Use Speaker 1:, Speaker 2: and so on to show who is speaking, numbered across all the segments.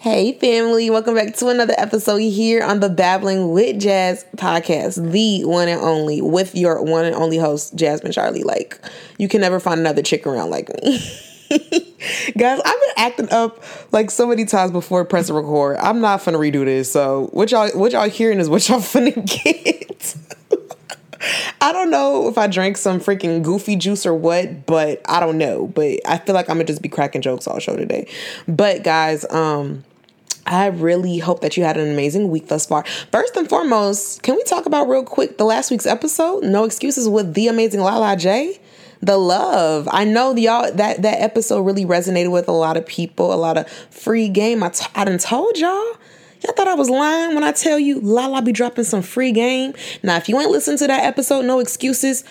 Speaker 1: Hey, family, welcome back to another episode here on the Babbling with Jazz podcast, the one and only, with your one and only host, Jasmine Charlie. Like, you can never find another chick around like me. Guys, I've been acting up like so many times before pressing record. I'm not finna redo this. So what y'all what y'all hearing is what y'all finna get. I don't know if I drank some freaking goofy juice or what, but I don't know. But I feel like I'm gonna just be cracking jokes all show today. But guys, um, I really hope that you had an amazing week thus far. First and foremost, can we talk about real quick the last week's episode? No excuses with the amazing Lala J. The love. I know y'all that that episode really resonated with a lot of people. A lot of free game. I, t- I done told y'all. Y'all thought I was lying when I tell you Lala be dropping some free game. Now, if you ain't listened to that episode, no excuses.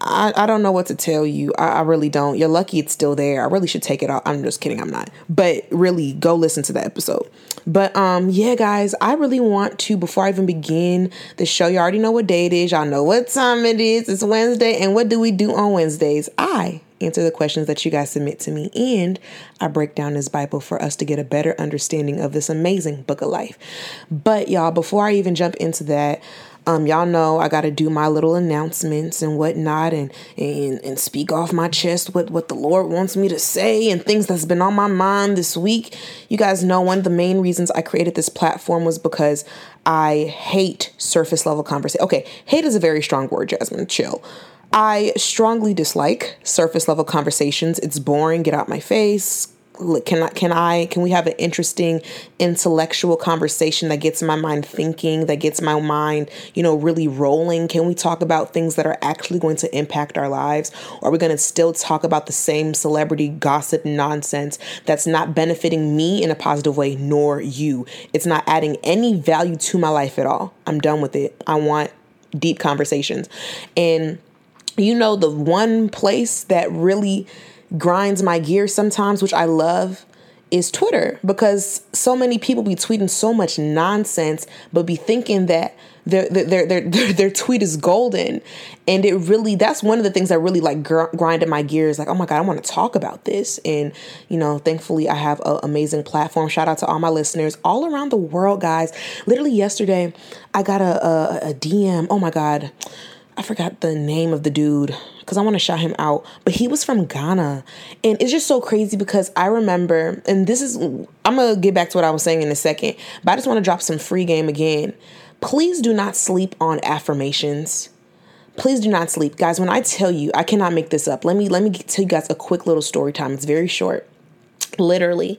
Speaker 1: I, I don't know what to tell you. I, I really don't. You're lucky it's still there. I really should take it off. I'm just kidding. I'm not. But really, go listen to the episode. But um, yeah, guys, I really want to before I even begin the show. You already know what day it is. Y'all know what time it is. It's Wednesday, and what do we do on Wednesdays? I answer the questions that you guys submit to me, and I break down this Bible for us to get a better understanding of this amazing book of life. But y'all, before I even jump into that, um, y'all know I got to do my little announcements and whatnot, and and and speak off my chest what what the Lord wants me to say and things that's been on my mind this week. You guys know one of the main reasons I created this platform was because I hate surface level conversation. Okay, hate is a very strong word, Jasmine. Chill. I strongly dislike surface level conversations. It's boring. Get out my face can I can I can we have an interesting intellectual conversation that gets my mind thinking, that gets my mind, you know, really rolling? Can we talk about things that are actually going to impact our lives? Or are we going to still talk about the same celebrity gossip nonsense that's not benefiting me in a positive way nor you? It's not adding any value to my life at all. I'm done with it. I want deep conversations. And you know the one place that really grinds my gears sometimes, which I love, is Twitter because so many people be tweeting so much nonsense, but be thinking that their their their their, their tweet is golden, and it really that's one of the things that really like gr- grinded my gears. Like, oh my god, I want to talk about this, and you know, thankfully I have an amazing platform. Shout out to all my listeners all around the world, guys. Literally yesterday, I got a, a, a DM. Oh my god. I forgot the name of the dude because I want to shout him out, but he was from Ghana. And it's just so crazy because I remember, and this is, I'm going to get back to what I was saying in a second, but I just want to drop some free game again. Please do not sleep on affirmations. Please do not sleep. Guys, when I tell you, I cannot make this up. Let me let me tell you guys a quick little story time. It's very short. Literally,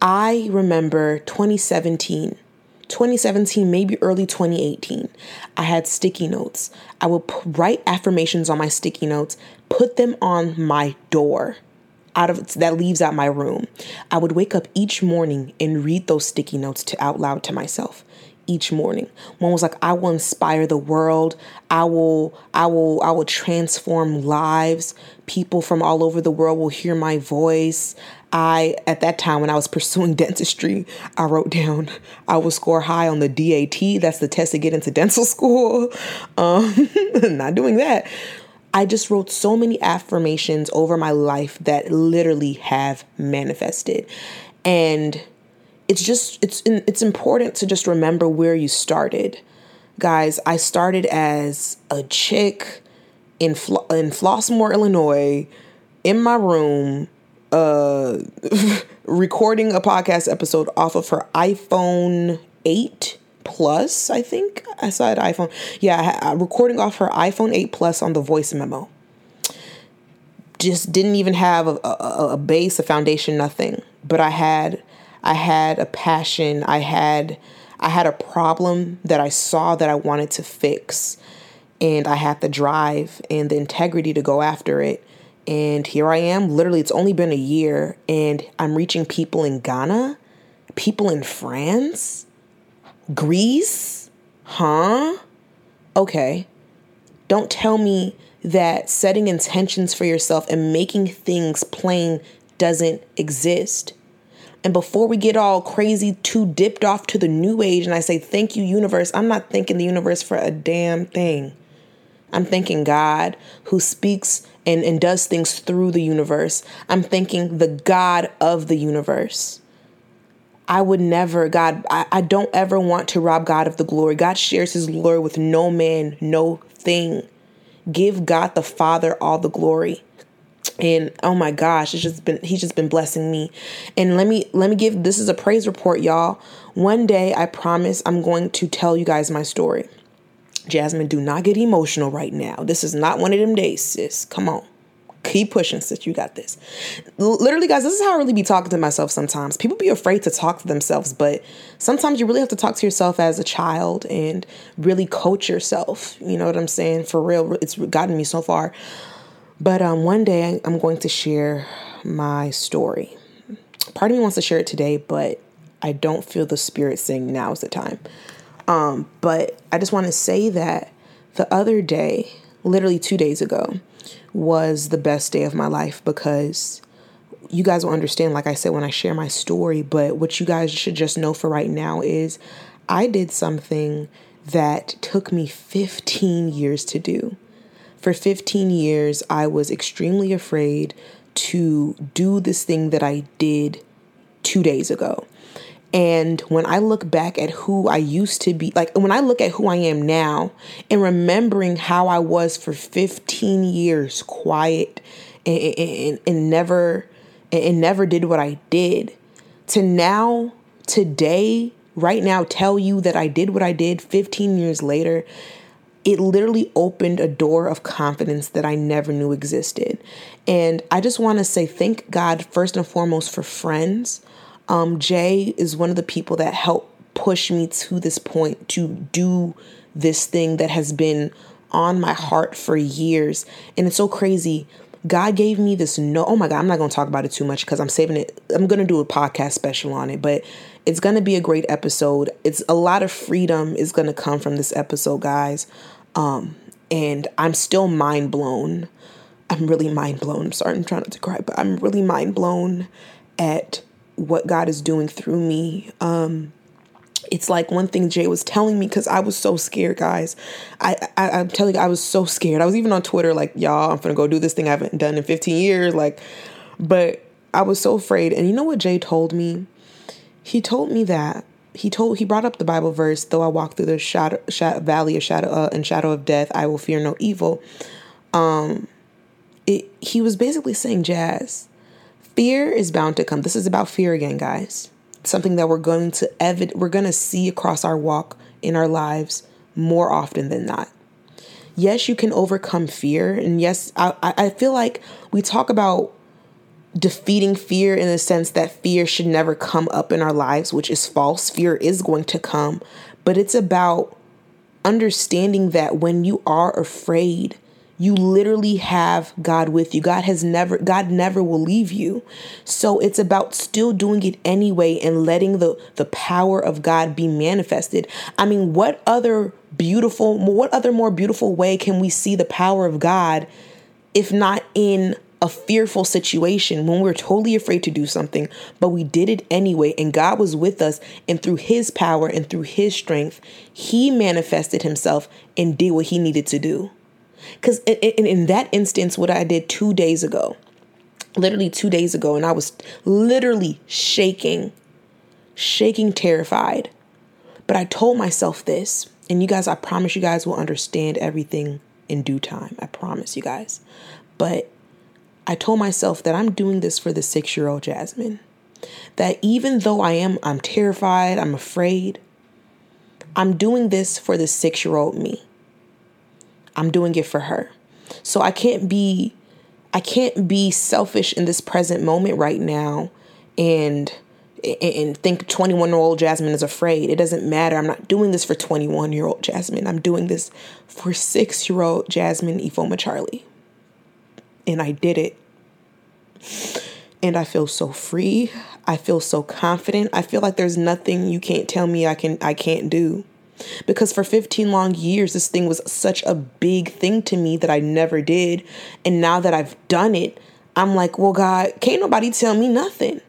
Speaker 1: I remember 2017 2017, maybe early 2018, I had sticky notes. I would write affirmations on my sticky notes, put them on my door. Out of that leaves out my room. I would wake up each morning and read those sticky notes to out loud to myself each morning. One was like, I will inspire the world. I will, I will, I will transform lives. People from all over the world will hear my voice. I, at that time when I was pursuing dentistry, I wrote down I will score high on the DAT. That's the test to get into dental school. Um, not doing that. I just wrote so many affirmations over my life that literally have manifested. And it's just it's it's important to just remember where you started. Guys, I started as a chick in Flo- in Flossmoor, Illinois, in my room, uh, recording a podcast episode off of her iPhone 8 Plus, I think. I saw it iPhone. Yeah, recording off her iPhone 8 Plus on the voice memo. Just didn't even have a, a, a base, a foundation, nothing. But I had I had a passion. I had I had a problem that I saw that I wanted to fix. And I had the drive and the integrity to go after it. And here I am. Literally, it's only been a year, and I'm reaching people in Ghana, people in France, Greece. Huh? Okay. Don't tell me that setting intentions for yourself and making things plain doesn't exist. And before we get all crazy, too dipped off to the new age, and I say, Thank you, universe, I'm not thanking the universe for a damn thing. I'm thanking God who speaks and, and does things through the universe. I'm thanking the God of the universe. I would never, God, I, I don't ever want to rob God of the glory. God shares his glory with no man, no thing. Give God the Father all the glory and oh my gosh it's just been he's just been blessing me. And let me let me give this is a praise report y'all. One day i promise i'm going to tell you guys my story. Jasmine do not get emotional right now. This is not one of them days sis. Come on. Keep pushing sis. You got this. Literally guys this is how i really be talking to myself sometimes. People be afraid to talk to themselves but sometimes you really have to talk to yourself as a child and really coach yourself. You know what i'm saying? For real it's gotten me so far but um, one day I'm going to share my story. Part of me wants to share it today, but I don't feel the spirit saying now is the time. Um, but I just want to say that the other day, literally two days ago, was the best day of my life because you guys will understand, like I said, when I share my story. But what you guys should just know for right now is I did something that took me 15 years to do. For 15 years, I was extremely afraid to do this thing that I did two days ago. And when I look back at who I used to be, like when I look at who I am now and remembering how I was for 15 years, quiet and, and, and never and never did what I did, to now, today, right now, tell you that I did what I did 15 years later it literally opened a door of confidence that I never knew existed. And I just want to say thank God first and foremost for friends. Um, Jay is one of the people that helped push me to this point to do this thing that has been on my heart for years. And it's so crazy. God gave me this no oh my god, I'm not going to talk about it too much cuz I'm saving it. I'm going to do a podcast special on it, but it's going to be a great episode. It's a lot of freedom is going to come from this episode, guys. Um, and I'm still mind blown. I'm really mind blown. I'm sorry, I'm trying not to cry, but I'm really mind blown at what God is doing through me. Um, it's like one thing Jay was telling me because I was so scared, guys. I, I I'm telling you, I was so scared. I was even on Twitter like, y'all, I'm gonna go do this thing I haven't done in 15 years, like, but I was so afraid. And you know what Jay told me? He told me that he told he brought up the Bible verse, though I walk through the shadow, shadow valley of shadow uh, and shadow of death, I will fear no evil. Um, it, he was basically saying, Jazz, fear is bound to come. This is about fear again, guys. Something that we're going to evid- we're going to see across our walk in our lives more often than not. Yes, you can overcome fear, and yes, I, I feel like we talk about defeating fear in the sense that fear should never come up in our lives, which is false. Fear is going to come, but it's about understanding that when you are afraid, you literally have God with you. God has never God never will leave you. So it's about still doing it anyway and letting the the power of God be manifested. I mean, what other beautiful what other more beautiful way can we see the power of God if not in a fearful situation when we are totally afraid to do something, but we did it anyway, and God was with us, and through His power and through His strength, He manifested Himself and did what He needed to do. Because in, in that instance, what I did two days ago, literally two days ago, and I was literally shaking, shaking, terrified. But I told myself this, and you guys, I promise you guys will understand everything in due time. I promise you guys. But I told myself that I'm doing this for the six year old Jasmine. That even though I am, I'm terrified, I'm afraid, I'm doing this for the six year old me. I'm doing it for her. So I can't be, I can't be selfish in this present moment right now and and think 21 year old Jasmine is afraid. It doesn't matter. I'm not doing this for 21 year old Jasmine. I'm doing this for six year old Jasmine Ifoma Charlie and I did it. And I feel so free. I feel so confident. I feel like there's nothing you can't tell me I can I can't do. Because for 15 long years, this thing was such a big thing to me that I never did. And now that I've done it, I'm like, well, God, can't nobody tell me nothing.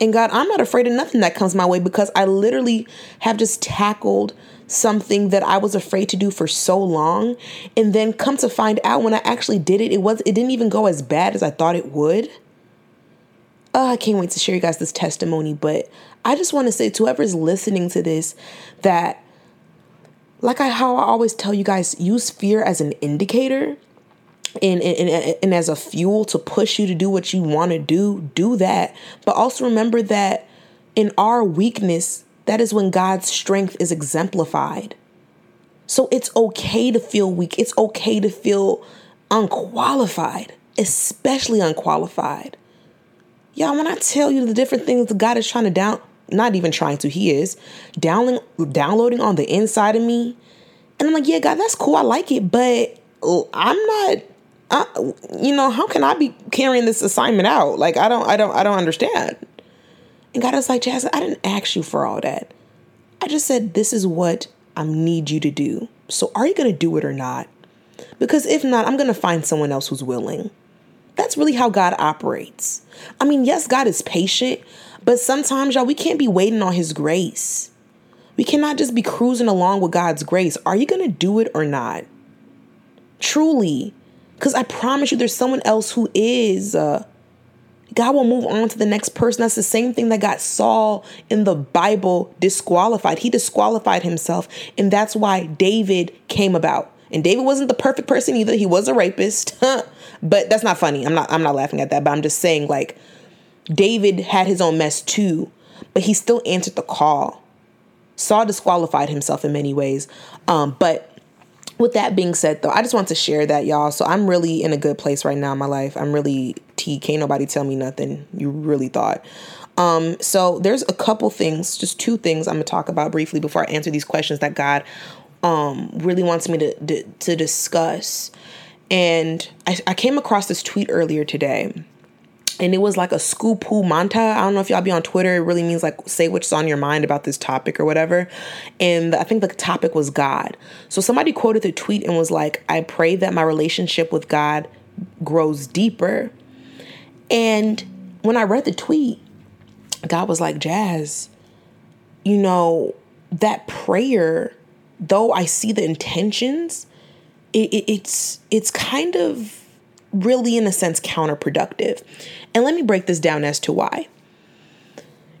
Speaker 1: And God, I'm not afraid of nothing that comes my way because I literally have just tackled something that I was afraid to do for so long. And then come to find out when I actually did it, it was it didn't even go as bad as I thought it would. Oh, I can't wait to share you guys this testimony, but I just want to say to whoever's listening to this that like I how I always tell you guys, use fear as an indicator and, and, and as a fuel to push you to do what you want to do, do that. But also remember that in our weakness, that is when God's strength is exemplified. So it's okay to feel weak. It's okay to feel unqualified, especially unqualified. Y'all, when I tell you the different things that God is trying to down, not even trying to, He is downloading, downloading on the inside of me. And I'm like, yeah, God, that's cool. I like it, but I'm not I, you know, how can I be carrying this assignment out? Like, I don't, I don't, I don't understand. And God was like, Jasmine, I didn't ask you for all that. I just said, this is what I need you to do. So are you going to do it or not? Because if not, I'm going to find someone else who's willing. That's really how God operates. I mean, yes, God is patient, but sometimes, y'all, we can't be waiting on His grace. We cannot just be cruising along with God's grace. Are you going to do it or not? Truly, because I promise you, there's someone else who is. Uh, God will move on to the next person. That's the same thing that got Saul in the Bible disqualified. He disqualified himself. And that's why David came about. And David wasn't the perfect person either. He was a rapist. but that's not funny. I'm not I'm not laughing at that, but I'm just saying like David had his own mess too, but he still answered the call. Saul disqualified himself in many ways. Um, but with that being said though i just want to share that y'all so i'm really in a good place right now in my life i'm really t can't nobody tell me nothing you really thought um so there's a couple things just two things i'm gonna talk about briefly before i answer these questions that god um really wants me to to, to discuss and I, I came across this tweet earlier today and it was like a scoop who manta. I don't know if y'all be on Twitter. It really means like say what's on your mind about this topic or whatever. And I think the topic was God. So somebody quoted the tweet and was like, I pray that my relationship with God grows deeper. And when I read the tweet, God was like, Jazz, you know, that prayer, though I see the intentions, it, it, it's it's kind of really in a sense counterproductive and let me break this down as to why.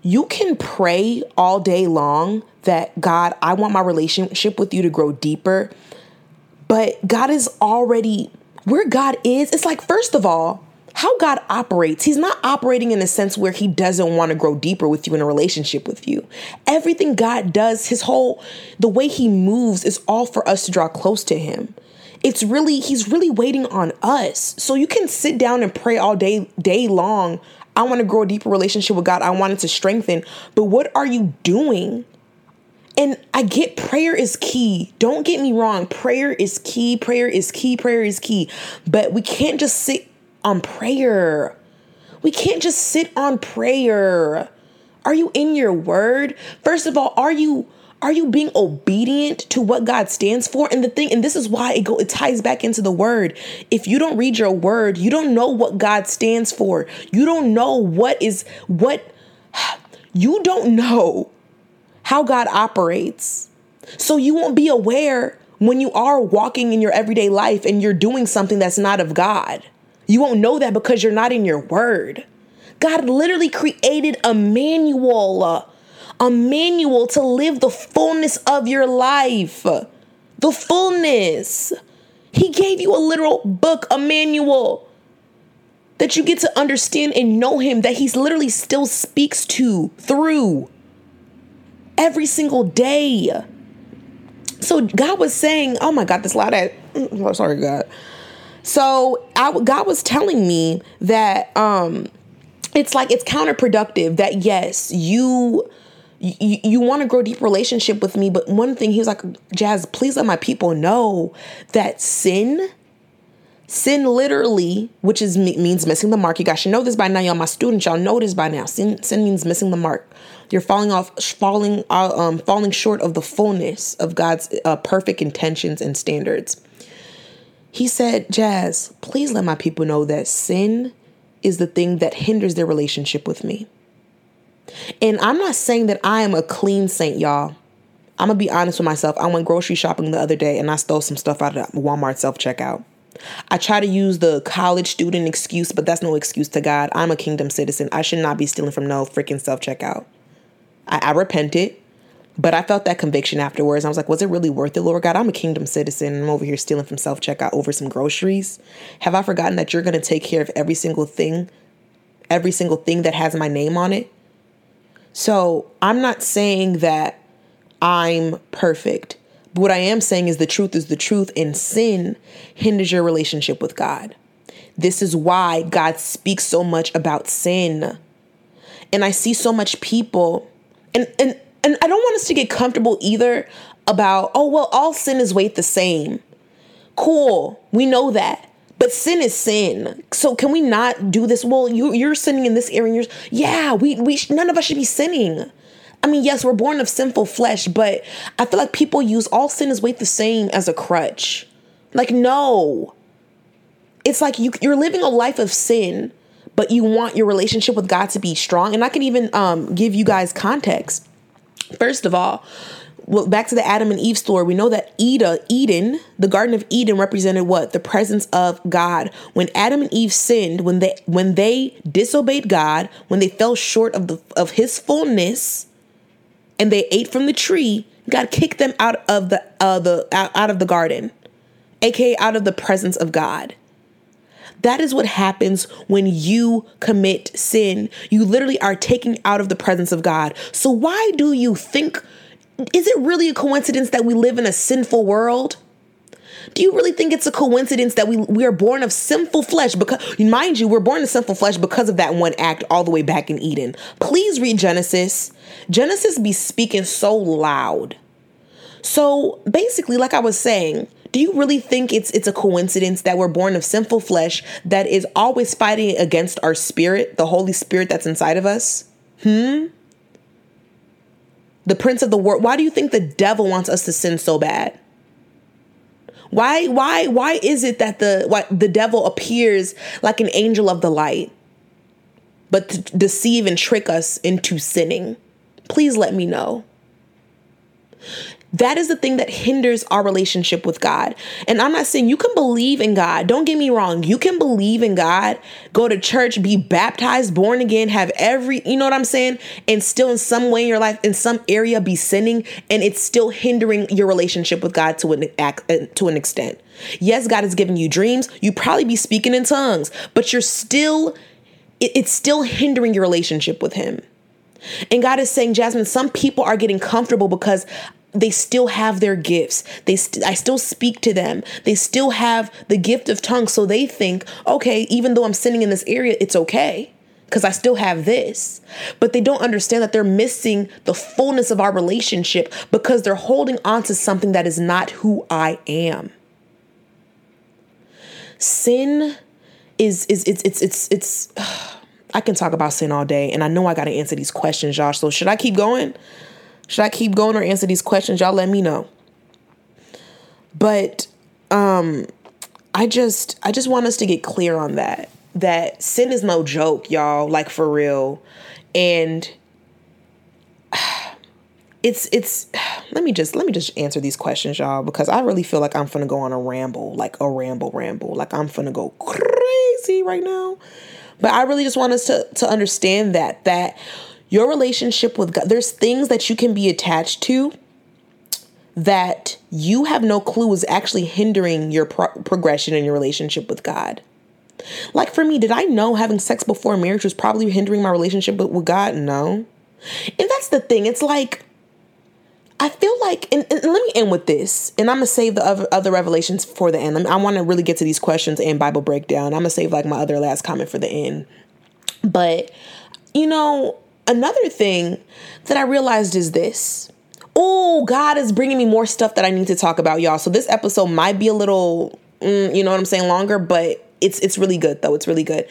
Speaker 1: You can pray all day long that God, I want my relationship with you to grow deeper. But God is already where God is. It's like, first of all, how God operates. He's not operating in a sense where he doesn't want to grow deeper with you in a relationship with you. Everything God does, his whole, the way he moves is all for us to draw close to him it's really he's really waiting on us. So you can sit down and pray all day day long. I want to grow a deeper relationship with God. I want it to strengthen. But what are you doing? And I get prayer is key. Don't get me wrong. Prayer is key. Prayer is key. Prayer is key. But we can't just sit on prayer. We can't just sit on prayer. Are you in your word? First of all, are you are you being obedient to what God stands for? And the thing, and this is why it go it ties back into the word. If you don't read your word, you don't know what God stands for. You don't know what is what you don't know how God operates. So you won't be aware when you are walking in your everyday life and you're doing something that's not of God. You won't know that because you're not in your word. God literally created a manual a manual to live the fullness of your life. The fullness. He gave you a literal book, a manual that you get to understand and know Him, that he's literally still speaks to through every single day. So God was saying, "Oh my God, this loud at oh, sorry, God." So I, God was telling me that um, it's like it's counterproductive. That yes, you you, you want to grow deep relationship with me but one thing he was like jazz please let my people know that sin Sin literally, which is means missing the mark. You guys should know this by now, y'all. My students, y'all know this by now. Sin, sin means missing the mark. You're falling off, falling, uh, um, falling short of the fullness of God's uh, perfect intentions and standards. He said, "Jazz, please let my people know that sin is the thing that hinders their relationship with me." And I'm not saying that I am a clean saint, y'all. I'm gonna be honest with myself. I went grocery shopping the other day and I stole some stuff out of Walmart self checkout. I try to use the college student excuse, but that's no excuse to God. I'm a kingdom citizen. I should not be stealing from no freaking self checkout. I, I repented, but I felt that conviction afterwards. I was like, was it really worth it, Lord God? I'm a kingdom citizen. I'm over here stealing from self checkout over some groceries. Have I forgotten that you're going to take care of every single thing, every single thing that has my name on it? So I'm not saying that I'm perfect. But what I am saying is the truth is the truth, and sin hinders your relationship with God. This is why God speaks so much about sin. And I see so much people, and and and I don't want us to get comfortable either about, oh well, all sin is weight the same. Cool, we know that. But sin is sin. So can we not do this? Well, you you're sinning in this area. You're, yeah, we we none of us should be sinning. I mean, yes, we're born of sinful flesh, but I feel like people use all sin is weight the same as a crutch. Like, no. It's like you, you're living a life of sin, but you want your relationship with God to be strong. And I can even um, give you guys context. First of all, well, back to the Adam and Eve story, we know that Eda, Eden, the Garden of Eden represented what? The presence of God. When Adam and Eve sinned, when they when they disobeyed God, when they fell short of the of his fullness, and they ate from the tree, God kicked them out of the uh, the out, out of the garden, aka out of the presence of God. That is what happens when you commit sin. You literally are taken out of the presence of God. So why do you think is it really a coincidence that we live in a sinful world? Do you really think it's a coincidence that we we are born of sinful flesh? Because mind you, we're born of sinful flesh because of that one act all the way back in Eden. Please read Genesis. Genesis be speaking so loud. So basically, like I was saying, do you really think it's it's a coincidence that we're born of sinful flesh that is always fighting against our spirit, the Holy Spirit that's inside of us? Hmm? The prince of the world. Why do you think the devil wants us to sin so bad? Why why why is it that the why the devil appears like an angel of the light but to deceive and trick us into sinning? Please let me know. That is the thing that hinders our relationship with God. And I'm not saying you can believe in God. Don't get me wrong. You can believe in God, go to church, be baptized, born again, have every, you know what I'm saying? And still in some way in your life, in some area, be sinning, and it's still hindering your relationship with God to an, uh, to an extent. Yes, God is giving you dreams. You probably be speaking in tongues, but you're still, it's still hindering your relationship with Him. And God is saying, Jasmine, some people are getting comfortable because they still have their gifts. They st- I still speak to them. They still have the gift of tongues. So they think, okay, even though I'm sinning in this area, it's okay because I still have this. But they don't understand that they're missing the fullness of our relationship because they're holding on to something that is not who I am. Sin is is it's it's it's it's I can talk about sin all day and I know I got to answer these questions, Josh. So should I keep going? Should I keep going or answer these questions? Y'all let me know. But um I just I just want us to get clear on that. That sin is no joke, y'all, like for real. And it's it's let me just let me just answer these questions y'all because i really feel like i'm gonna go on a ramble like a ramble ramble like i'm gonna go crazy right now but i really just want us to to understand that that your relationship with God, there's things that you can be attached to that you have no clue is actually hindering your pro- progression in your relationship with God. Like for me, did I know having sex before marriage was probably hindering my relationship with, God? No. And that's the thing. It's like, I feel like, and, and, let me end with this, and I'm gonna save the other, other revelations for the end. I want to really get to these questions and Bible breakdown. I'm gonna save like my other last comment for the end. But, you know, another thing that I realized is this. Oh, God is bringing me more stuff that I need to talk about, y'all. So this episode might be a little mm, you know what I'm saying, longer, but it's it's really good though. It's really good.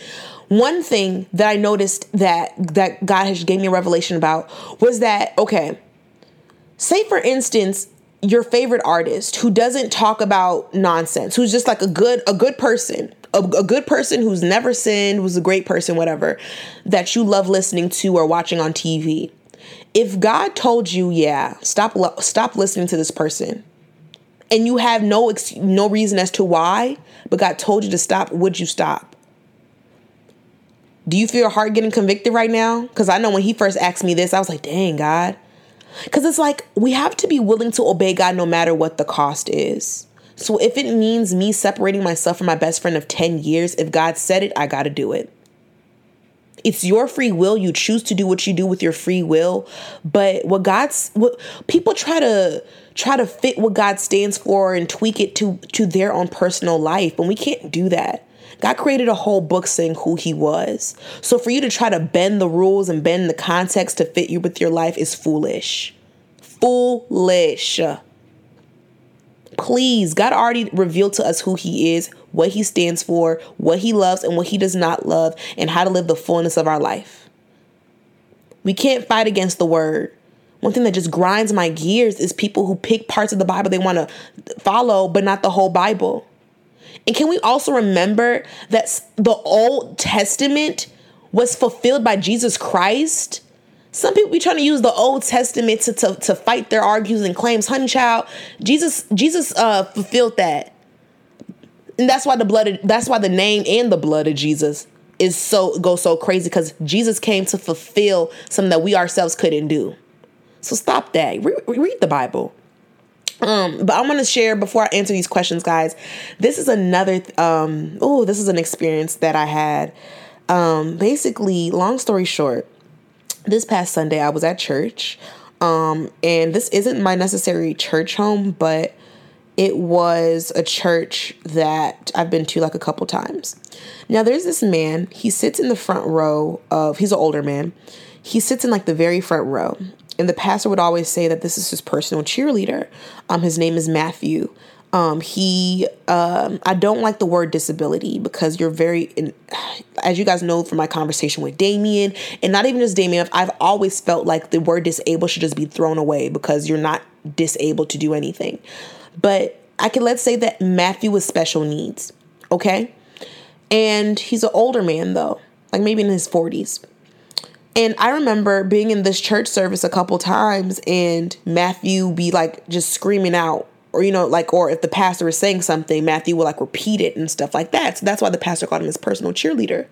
Speaker 1: One thing that I noticed that that God has gave me a revelation about was that okay, say for instance, your favorite artist who doesn't talk about nonsense, who's just like a good a good person, a, a, good person who's never sinned, who's a great person, whatever, that you love listening to or watching on TV. If God told you, yeah, stop stop listening to this person, and you have no ex- no reason as to why, but God told you to stop, would you stop? Do you feel your heart getting convicted right now? Because I know when he first asked me this, I was like, dang, God. Because it's like we have to be willing to obey God no matter what the cost is. So if it means me separating myself from my best friend of 10 years, if God said it, I got to do it. It's your free will. You choose to do what you do with your free will. But what God's what people try to try to fit what God stands for and tweak it to to their own personal life, but we can't do that. God created a whole book saying who he was. So for you to try to bend the rules and bend the context to fit you with your life is foolish. Foolish. Please, God already revealed to us who he is, what he stands for, what he loves and what he does not love, and how to live the fullness of our life. We can't fight against the word. One thing that just grinds my gears is people who pick parts of the Bible they want to follow, but not the whole Bible. And can we also remember that the Old Testament was fulfilled by Jesus Christ? Some people be trying to use the Old Testament to, to, to fight their arguments and claims. Honey child, Jesus, Jesus uh, fulfilled that. And that's why the blood of, that's why the name and the blood of Jesus is so go so crazy because Jesus came to fulfill something that we ourselves couldn't do. So stop that. Re- read the Bible. Um, but I want to share before I answer these questions, guys. This is another. Um, oh, this is an experience that I had. Um, basically, long story short, this past Sunday I was at church, um, and this isn't my necessary church home, but it was a church that I've been to like a couple times. Now, there's this man. He sits in the front row of. He's an older man. He sits in like the very front row, and the pastor would always say that this is his personal cheerleader. Um, his name is Matthew. Um, he, um, I don't like the word disability because you're very, in, as you guys know from my conversation with Damien, and not even just Damien, I've always felt like the word disabled should just be thrown away because you're not disabled to do anything. But I can let's say that Matthew was special needs, okay? And he's an older man though, like maybe in his 40s. And I remember being in this church service a couple times and Matthew be like just screaming out or you know like or if the pastor is saying something Matthew will like repeat it and stuff like that. So that's why the pastor called him his personal cheerleader.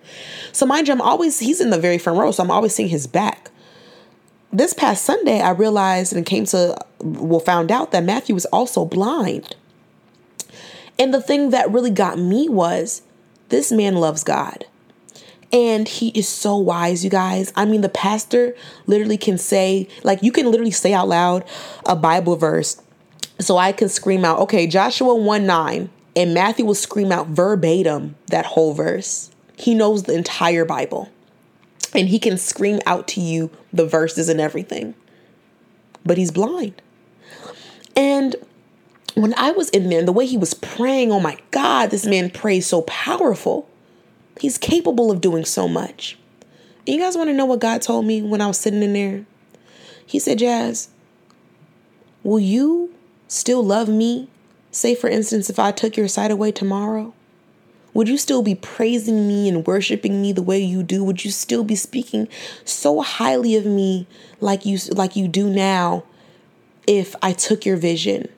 Speaker 1: So mind you, I'm always he's in the very front row, so I'm always seeing his back. This past Sunday, I realized and came to well found out that Matthew was also blind. And the thing that really got me was this man loves God. And he is so wise, you guys. I mean, the pastor literally can say, like, you can literally say out loud a Bible verse. So I can scream out, okay, Joshua 1 9. And Matthew will scream out verbatim that whole verse. He knows the entire Bible. And he can scream out to you the verses and everything. But he's blind. And when I was in there, the way he was praying, oh my God, this man prays so powerful. He's capable of doing so much. And you guys want to know what God told me when I was sitting in there? He said, Jazz, will you still love me? Say, for instance, if I took your sight away tomorrow, would you still be praising me and worshiping me the way you do? Would you still be speaking so highly of me like you like you do now if I took your vision?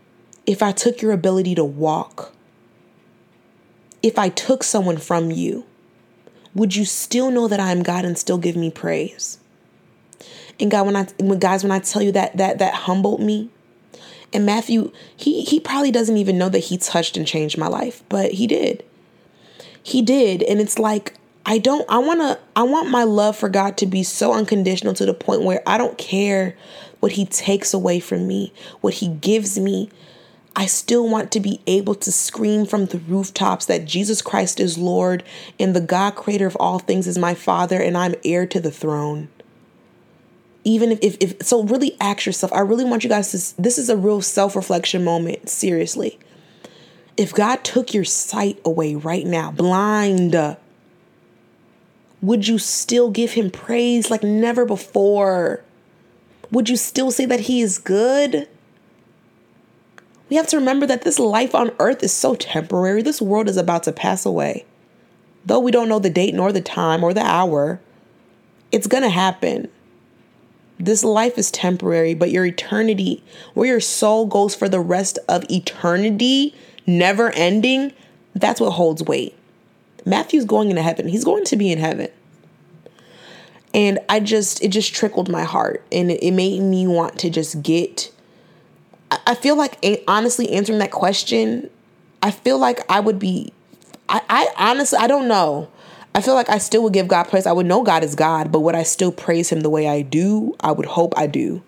Speaker 1: If I took your ability to walk? If I took someone from you? would you still know that I am God and still give me praise? And God, when I when guys, when I tell you that that that humbled me, and Matthew, he he probably doesn't even know that he touched and changed my life, but he did. He did, and it's like I don't I want to I want my love for God to be so unconditional to the point where I don't care what he takes away from me, what he gives me, I still want to be able to scream from the rooftops that Jesus Christ is Lord and the God creator of all things is my Father and I'm heir to the throne. Even if, if, if so, really ask yourself. I really want you guys to, this is a real self reflection moment, seriously. If God took your sight away right now, blind, would you still give him praise like never before? Would you still say that he is good? We have to remember that this life on earth is so temporary. This world is about to pass away. Though we don't know the date nor the time or the hour, it's to happen. This life is temporary, but your eternity, where your soul goes for the rest of eternity, never ending, that's what holds weight. Matthew's going into heaven. He's going to be in heaven. And I just, it just trickled my heart and it, made me want to just get. I feel like, honestly, answering that question, I feel like I would be, I, I honestly, I don't know. I feel like I still would give God praise. I would know God is God, but would I still praise Him the way I do? I would hope I do.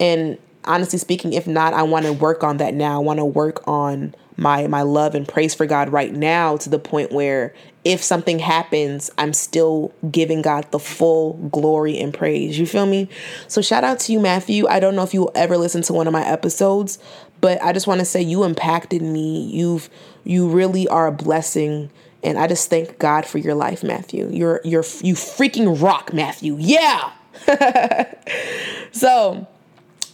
Speaker 1: And honestly speaking, if not, I want to work on that now. I want to work on my my love and praise for God right now to the point where if something happens, I'm still giving God the full glory and praise. You feel me? So shout out to you, Matthew. I don't know if you will ever listen to one of my episodes, but I just want to say you impacted me. You've you really are a blessing. And I just thank God for your life, Matthew. You're you're you freaking rock, Matthew. Yeah. so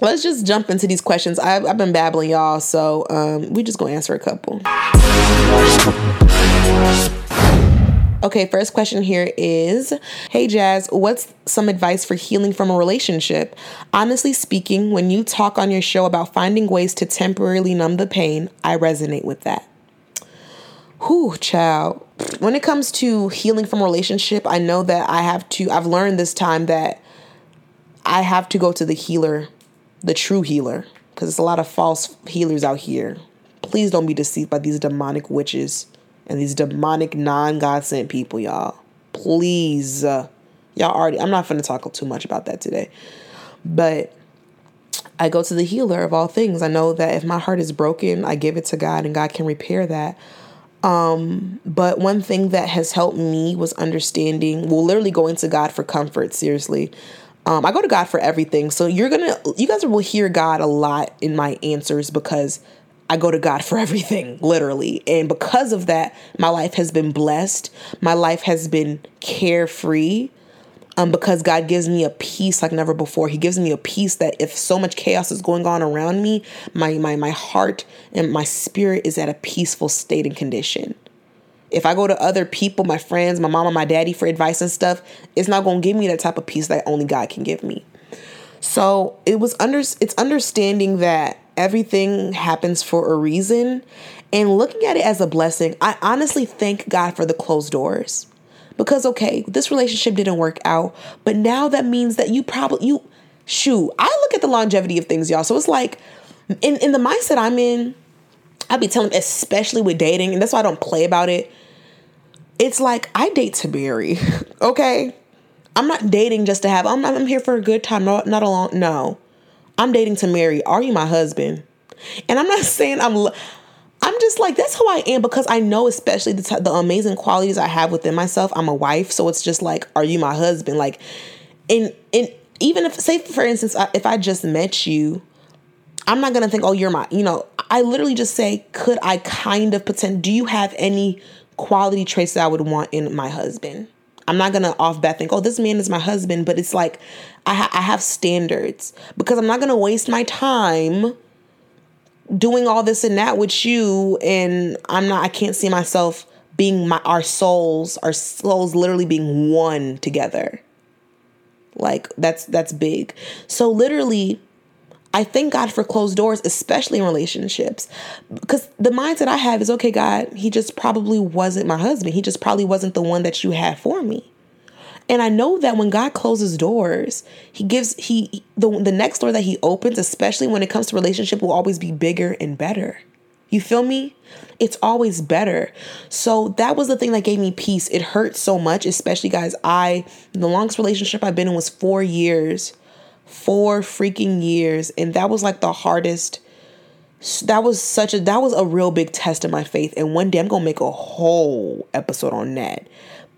Speaker 1: let's just jump into these questions. I've, I've been babbling, y'all, so um, we just gonna answer a couple. Okay, first question here is Hey Jazz, what's some advice for healing from a relationship? Honestly speaking, when you talk on your show about finding ways to temporarily numb the pain, I resonate with that. Whew, child. When it comes to healing from relationship, I know that I have to, I've learned this time that I have to go to the healer the true healer because there's a lot of false healers out here. Please don't be deceived by these demonic witches and these demonic non God sent people, y'all. Please. Y'all already, I'm not going to talk too much about that today. But I go to the healer of all things. I know that if my heart is broken, I give it to God and God can repair that. Um, but one thing that has helped me was understanding, well, literally going to God for comfort, seriously. Um, I go to God for everything. So you're gonna, you guys will hear God a lot in my answers because I go to God for everything, literally. And because of that, my life has been blessed. My life has been carefree. Um, because God gives me a peace like never before. He gives me a peace that if so much chaos is going on around me, my my my heart and my spirit is at a peaceful state and condition. If I go to other people, my friends, my mama, my daddy for advice and stuff, it's not going to give me that type of peace that only God can give me. So, it was under it's understanding that everything happens for a reason and looking at it as a blessing. I honestly thank God for the closed doors. Because okay, this relationship didn't work out, but now that means that you probably you shoot, I look at the longevity of things, y'all. So it's like in in the mindset I'm in, I'd be telling, especially with dating, and that's why I don't play about it it's like I date to marry. okay? I'm not dating just to have, I'm, I'm here for a good time, not, not a long, no. I'm dating to marry. Are you my husband? And I'm not saying I'm, I'm just like, that's who I am because I know, especially the, t- the amazing qualities I have within myself. I'm a wife. So it's just like, are you my husband? Like, in, in, even if, say, for instance, if I just met you, I'm not to think, oh, you're my, you know, I literally just say, could I kind of pretend, do you have any quality traits that I would want in my husband. I'm not gonna off bat think, oh, this man is my husband, but it's like I, ha- I have standards because I'm not gonna waste my time doing all this and that with you, and I'm not. I can't see myself being my our souls, our souls literally being one together. Like that's that's big. So literally I thank God for closed doors, especially in relationships. Because the mindset I have is okay, God, he just probably wasn't my husband. He just probably wasn't the one that you had for me. And I know that when God closes doors, he gives he the the next door that he opens, especially when it comes to relationship will always be bigger and better. You feel me? It's always better. So that was the thing that gave me peace. It hurt so much, especially guys, I the longest relationship I've been in was 4 years four freaking years. And that was like the hardest. That was such a that was a real big test of my faith. And one day I'm gonna make a whole episode on that.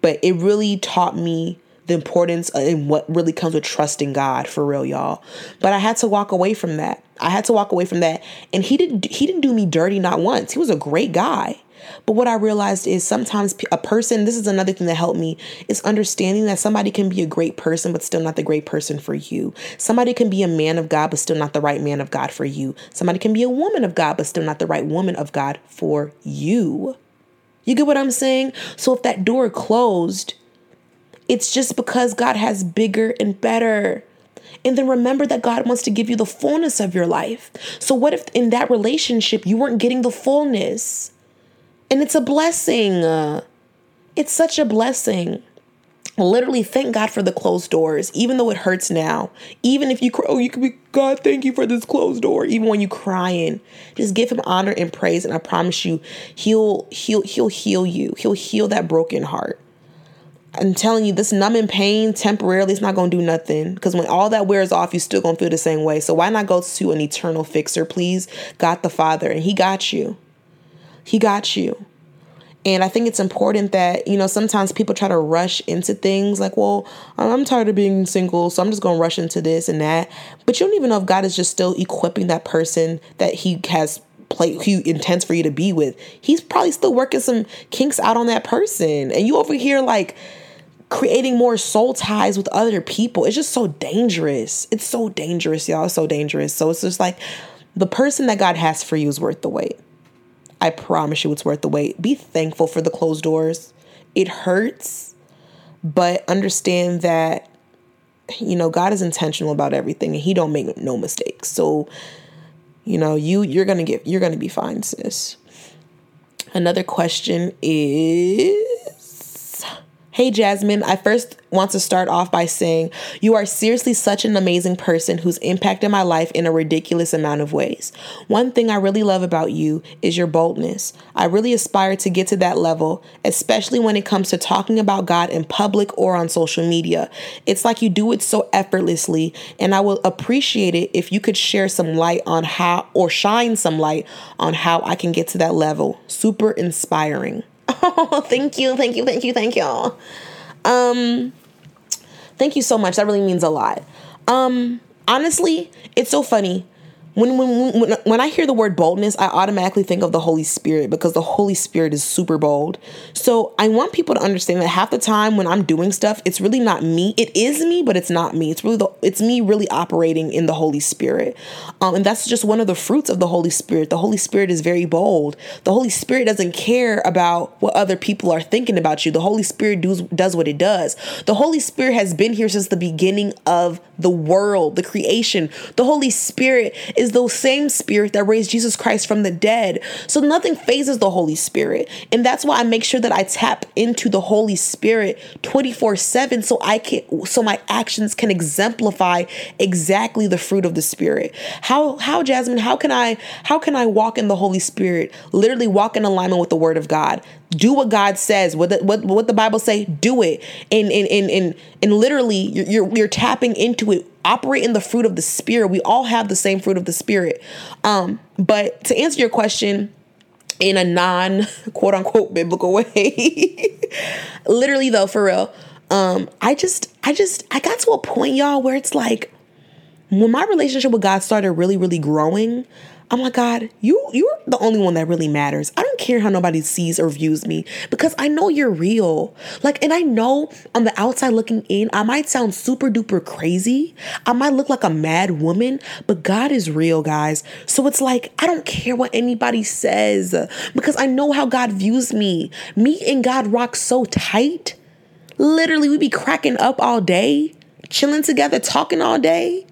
Speaker 1: But it really taught me the importance and what really comes with trusting God for real, y'all. But I had to walk away from that. I had to walk away from that. And he didn't he didn't do me dirty not once. He was a great guy. But what I realized is sometimes a person, this is another thing that helped me, is understanding that somebody can be a great person, but still not the great person for you. Somebody can be a man of God, but still not the right man of God for you. Somebody can be a woman of God, but still not the right woman of God for you. You get what I'm saying? So if that door closed, it's just because God has bigger and better. And then remember that God wants to give you the fullness of your life. So, what if in that relationship you weren't getting the fullness? And it's a blessing. It's such a blessing. Literally, thank God for the closed doors, even though it hurts now. Even if you cry, oh, you could be, God, thank you for this closed door. Even when you crying, just give him honor and praise. And I promise you, he'll, he'll, he'll heal you. He'll heal that broken heart. I'm telling you, this numbing pain temporarily is not to do nothing because when all that wears off, you're still to feel the same way. So why not go to an eternal fixer, please? God the Father, and He got you. He got you. And I think it's important that, you know, sometimes people try to rush into things like, well, I'm tired of being single, so I'm just going to rush into this and that. But you don't even know if God is just still equipping that person that He has play he intends for you to be with. He's probably still working some kinks out on that person. And you over here like creating more soul ties with other people. It's just so dangerous. It's so dangerous, y'all. It's so dangerous. So it's just like the person that God has for you is worth the wait. I promise you it's worth the wait. Be thankful for the closed doors. It hurts, but understand that you know God is intentional about everything and he don't make no mistakes. So you know, you you're going to get you're going to be fine, sis. Another question is Hey, Jasmine, I first want to start off by saying you are seriously such an amazing person who's impacted my life in a ridiculous amount of ways. One thing I really love about you is your boldness. I really aspire to get to that level, especially when it comes to talking about God in public or on social media. It's like you do it so effortlessly, and I will appreciate it if you could share some light on how or shine some light on how I can get to that level. Super inspiring. Oh, thank you, thank you, thank you, thank you. Um, thank you so much. That really means a lot. Um, honestly, it's so funny when, when when when I hear the word boldness, I automatically think of the Holy Spirit because the Holy Spirit is super bold. So I want people to understand that half the time when I'm doing stuff, it's really not me. It is me, but it's not me. It's really the it's me really operating in the Holy Spirit, um, and that's just one of the fruits of the Holy Spirit. The Holy Spirit is very bold. The Holy Spirit doesn't care about what other people are thinking about you. The Holy Spirit does does what it does. The Holy Spirit has been here since the beginning of the world, the creation. The Holy Spirit is the same spirit that raised Jesus Christ from the dead. So nothing phases the Holy Spirit. And that's why I make sure that I tap into the Holy Spirit 24/7 so I can so my actions can exemplify exactly the fruit of the Spirit. How how Jasmine, how can I how can I walk in the Holy Spirit? Literally walk in alignment with the word of God do what God says. What the, what what the Bible say, do it. And and and and, and literally you're, you're you're tapping into it. Operate in the fruit of the spirit. We all have the same fruit of the spirit. Um, but to answer your question in a non quote unquote biblical way, literally though, for real, um, I just I just I got to a point, y'all, where it's like when my relationship with God started really, really growing, Oh I'm like, God, you you're the only one that really matters. I don't care how nobody sees or views me because I know you're real. Like, and I know on the outside looking in, I might sound super duper crazy. I might look like a mad woman, but God is real, guys. So it's like, I don't care what anybody says because I know how God views me. Me and God rock so tight. Literally, we be cracking up all day, chilling together, talking all day.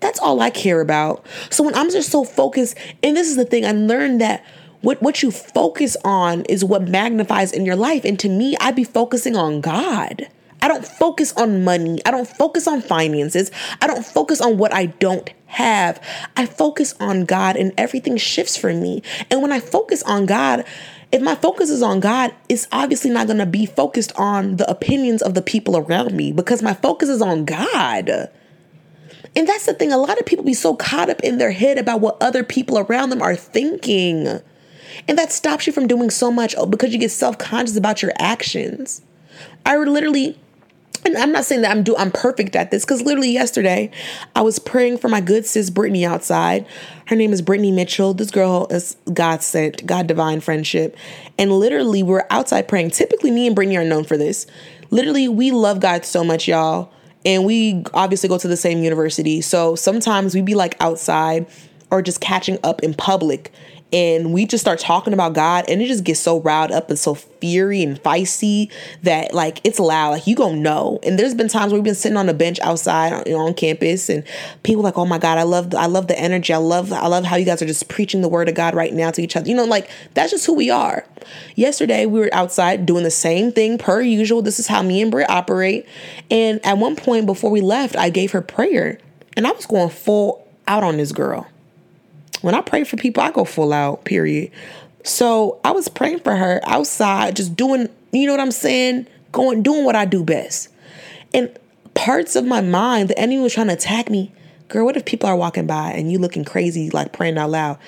Speaker 1: That's all I care about. So when I'm just so focused, and this is the thing, I learned that what, what you focus on is what magnifies in your life. And to me, I'd be focusing on God. I don't focus on money. I don't focus on finances. I don't focus on what I don't have. I focus on God and everything shifts for me. And when I focus on God, if my focus is on God, it's obviously not going to be focused on the opinions of the people around me because my focus is on God. And that's the thing, a lot of people be so caught up in their head about what other people around them are thinking. And that stops you from doing so much oh, because you get self conscious about your actions. I literally, and I'm not saying that I'm do I'm perfect at this because literally yesterday I was praying for my good sis Brittany outside. Her name is Brittany Mitchell. This girl is God sent, God divine friendship. And literally we're outside praying. Typically me and Brittany are known for this. Literally, we love God so much, y'all. And we obviously go to the same university. So sometimes we'd be like outside or just catching up in public and we just start talking about God and it just gets so riled up and so fiery and feisty that like it's loud. Like you gonna know. And there's been times where we've been sitting on a bench outside you know, on campus and people like oh my God I love I love the energy. I love I love how you guys are just preaching the word of God right now to each other. You know like that's just who we are. Yesterday we were outside doing the same thing per usual. This is how me and Britt operate. And at one point before we left I gave her prayer and I was going full out on this girl when I pray for people, I go full out, period. So I was praying for her outside, just doing, you know what I'm saying? Going, doing what I do best. And parts of my mind, the enemy was trying to attack me. Girl, what if people are walking by and you looking crazy, like praying out loud?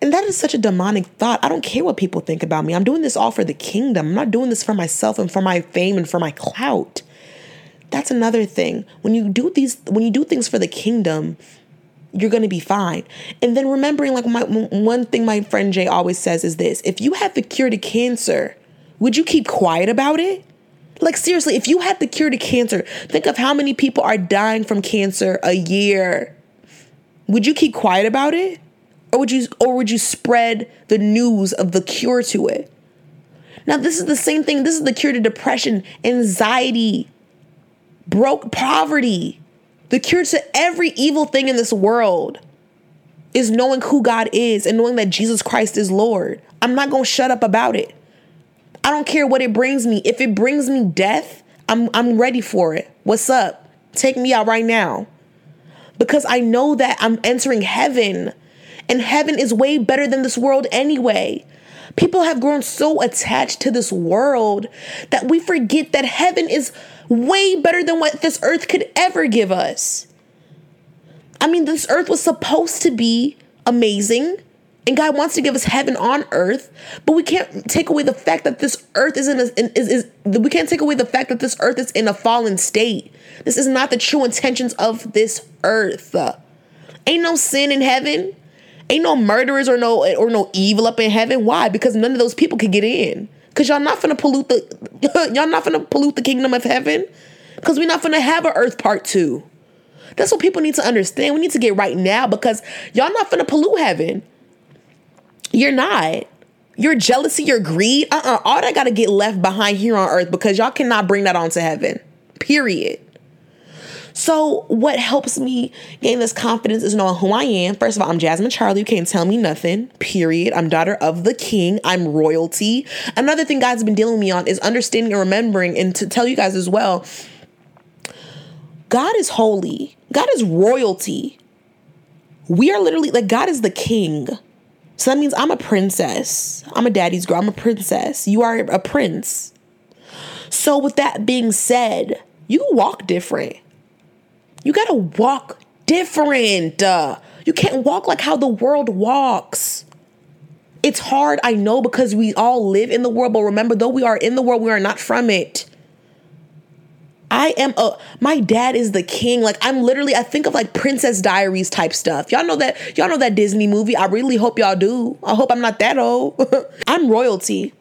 Speaker 1: And that is such a demonic thought. I don't care what people think about me. I'm doing this all for the kingdom. I'm not doing this for myself and for my fame and for my clout. That's another thing. When you do these, when you do things for the kingdom, you're going to be fine. And then remembering, like, my one thing my friend Jay always says is this if you had the cure to cancer, would you keep quiet about it? Like, seriously, if you had the cure to cancer, think of how many people are dying from cancer a year. Would you keep quiet about it? Or would you or would you spread the news of the cure to it? Now, this is the same thing. This is the cure to depression, anxiety, broke poverty. The cure to every evil thing in this world is knowing who God is and knowing that Jesus Christ is Lord. I'm not going to shut up about it. I don't care what it brings me. If it brings me death, I'm I'm ready for it. What's up? Take me out right now. Because I know that I'm entering heaven. And heaven is way better than this world anyway. People have grown so attached to this world that we forget that heaven is way better than what this earth could ever give us. I mean, this earth was supposed to be amazing, and God wants to give us heaven on earth, but we can't take away the fact that this earth is in a, is, is we can't take away the fact that this earth is in a fallen state. This is not the true intentions of this earth. Ain't no sin in heaven. Ain't no murderers or no or no evil up in heaven. Why? Because none of those people could get in. Cause y'all not gonna pollute the y'all not gonna pollute the kingdom of heaven. Cause we're not gonna have an earth part two. That's what people need to understand. We need to get right now because y'all not gonna pollute heaven. You're not. Your jealousy, your greed, uh-uh. All that gotta get left behind here on earth because y'all cannot bring that onto heaven. Period. So, what helps me gain this confidence is knowing who I am. First of all, I'm Jasmine Charlie. You can't tell me nothing, period. I'm daughter of the king. I'm royalty. Another thing God's been dealing with me on is understanding and remembering, and to tell you guys as well God is holy, God is royalty. We are literally like, God is the king. So that means I'm a princess. I'm a daddy's girl. I'm a princess. You are a prince. So, with that being said, you walk different. You got to walk different. Uh, you can't walk like how the world walks. It's hard, I know, because we all live in the world, but remember, though we are in the world, we are not from it. I am a my dad is the king. Like I'm literally I think of like Princess Diaries type stuff. Y'all know that y'all know that Disney movie. I really hope y'all do. I hope I'm not that old. I'm royalty.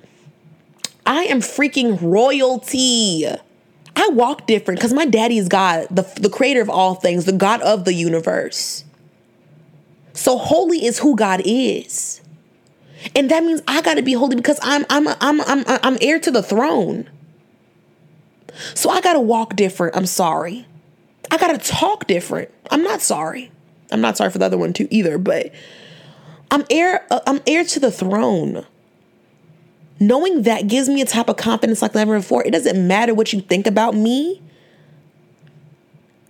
Speaker 1: I am freaking royalty. I walk different because my daddy is God, the, the creator of all things, the God of the universe. So holy is who God is. And that means I got to be holy because I'm I'm I'm I'm I'm heir to the throne. So I got to walk different. I'm sorry. I got to talk different. I'm not sorry. I'm not sorry for the other one too either, but I'm heir uh, I'm heir to the throne knowing that gives me a type of confidence like never before. It doesn't matter what you think about me.